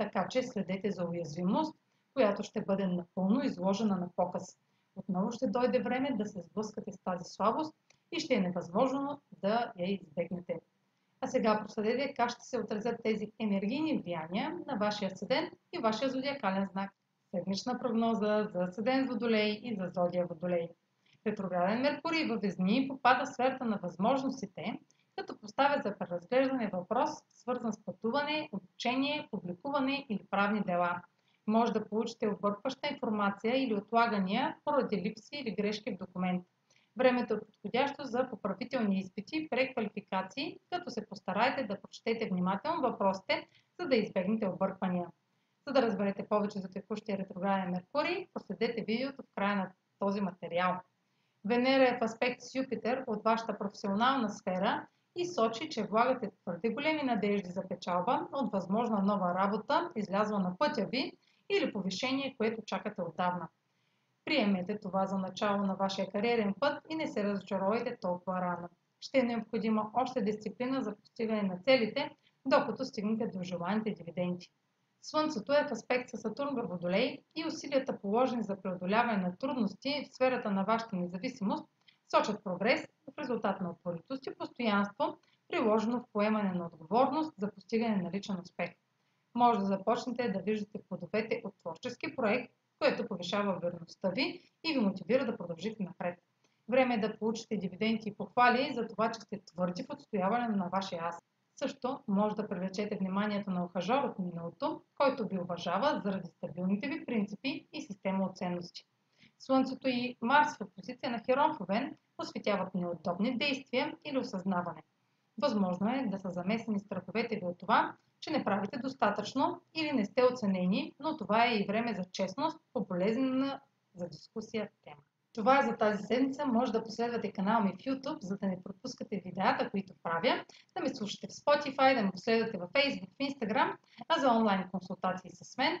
така че следете за уязвимост, която ще бъде напълно изложена на показ. Отново ще дойде време да се сблъскате с тази слабост и ще е невъзможно да я избегнете. А сега проследете как ще се отразят тези енергийни влияния на вашия седен и вашия зодиакален знак. Седмична прогноза за седен Водолей и за зодия Водолей. Ретрограден Меркурий във Везни попада в сферата на възможностите, като поставя за преразглеждане въпрос, свързан с пътуване, обучение, публикуване или правни дела. Може да получите объркваща информация или отлагания поради липси или грешки в документ. Времето е подходящо за поправителни изпити, преквалификации, като се постарайте да прочетете внимателно въпросите, за да избегнете обърквания. За да разберете повече за текущия ретрограден Меркурий, проследете видеото в края на този материал. Венера е в аспект с Юпитер от вашата професионална сфера и сочи, че влагате твърде големи надежди за печалба от възможна нова работа, излязла на пътя ви или повишение, което чакате отдавна. Приемете това за начало на вашия кариерен път и не се разочаровайте толкова рано. Ще е необходима още дисциплина за постигане на целите, докато стигнете до желаните дивиденти. Слънцето е в аспект с Сатурн във Водолей и усилията положени за преодоляване на трудности в сферата на вашата независимост сочат прогрес в резултат на упоритост и постоянство, приложено в поемане на отговорност за постигане на личен успех. Може да започнете да виждате плодовете от творчески проект, което повишава верността ви и ви мотивира да продължите напред. Време е да получите дивиденти и похвали за това, че сте твърди в отстояване на вашия аз. Също може да привлечете вниманието на ухажор от миналото, който ви уважава заради стабилните ви принципи и система от ценности. Слънцето и Марс в позиция на Херон в Овен осветяват неудобни действия или осъзнаване. Възможно е да са замесени страховете ви от това, че не правите достатъчно или не сте оценени, но това е и време за честност по полезна за дискусия тема. Това е за тази седмица. Може да последвате канала ми в YouTube, за да не пропускате видеята, които правя, да ме слушате в Spotify, да ме последвате в Facebook, в Instagram, а за онлайн консултации с мен